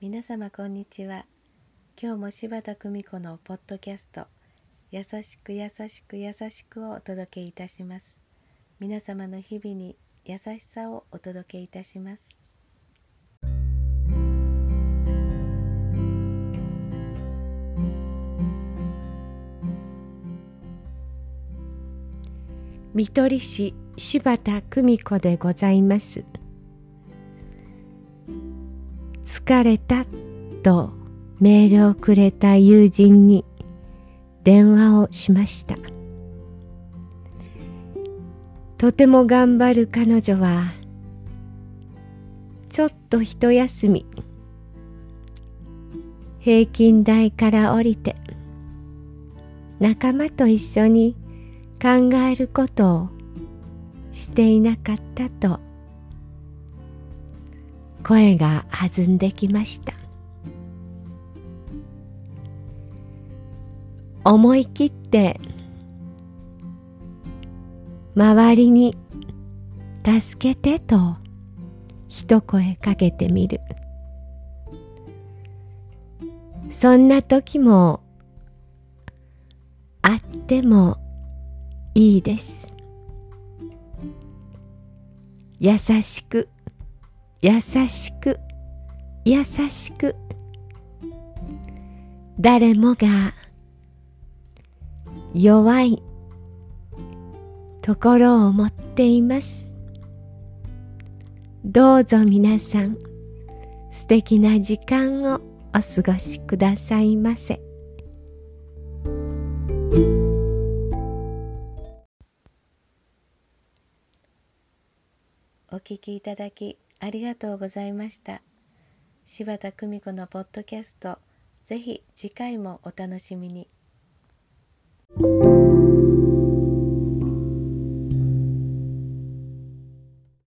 皆様こんにちは。今日も柴田久美子のポッドキャスト優しく優しく優しくをお届けいたします。皆様の日々に優しさをお届けいたします。見取り師柴田久美子でございます。疲れたとメールをくれた友人に電話をしました。とても頑張る彼女はちょっと一休み平均台から降りて仲間と一緒に考えることをしていなかったと声が弾んできました。思い切って周りに助けてと一声かけてみる。そんな時もあってもいいです。優しく優しく優しく誰もが弱いところを持っていますどうぞ皆さん素敵な時間をお過ごしくださいませ。お聞きいただきありがとうございました柴田久美子のポッドキャストぜひ次回もお楽しみに。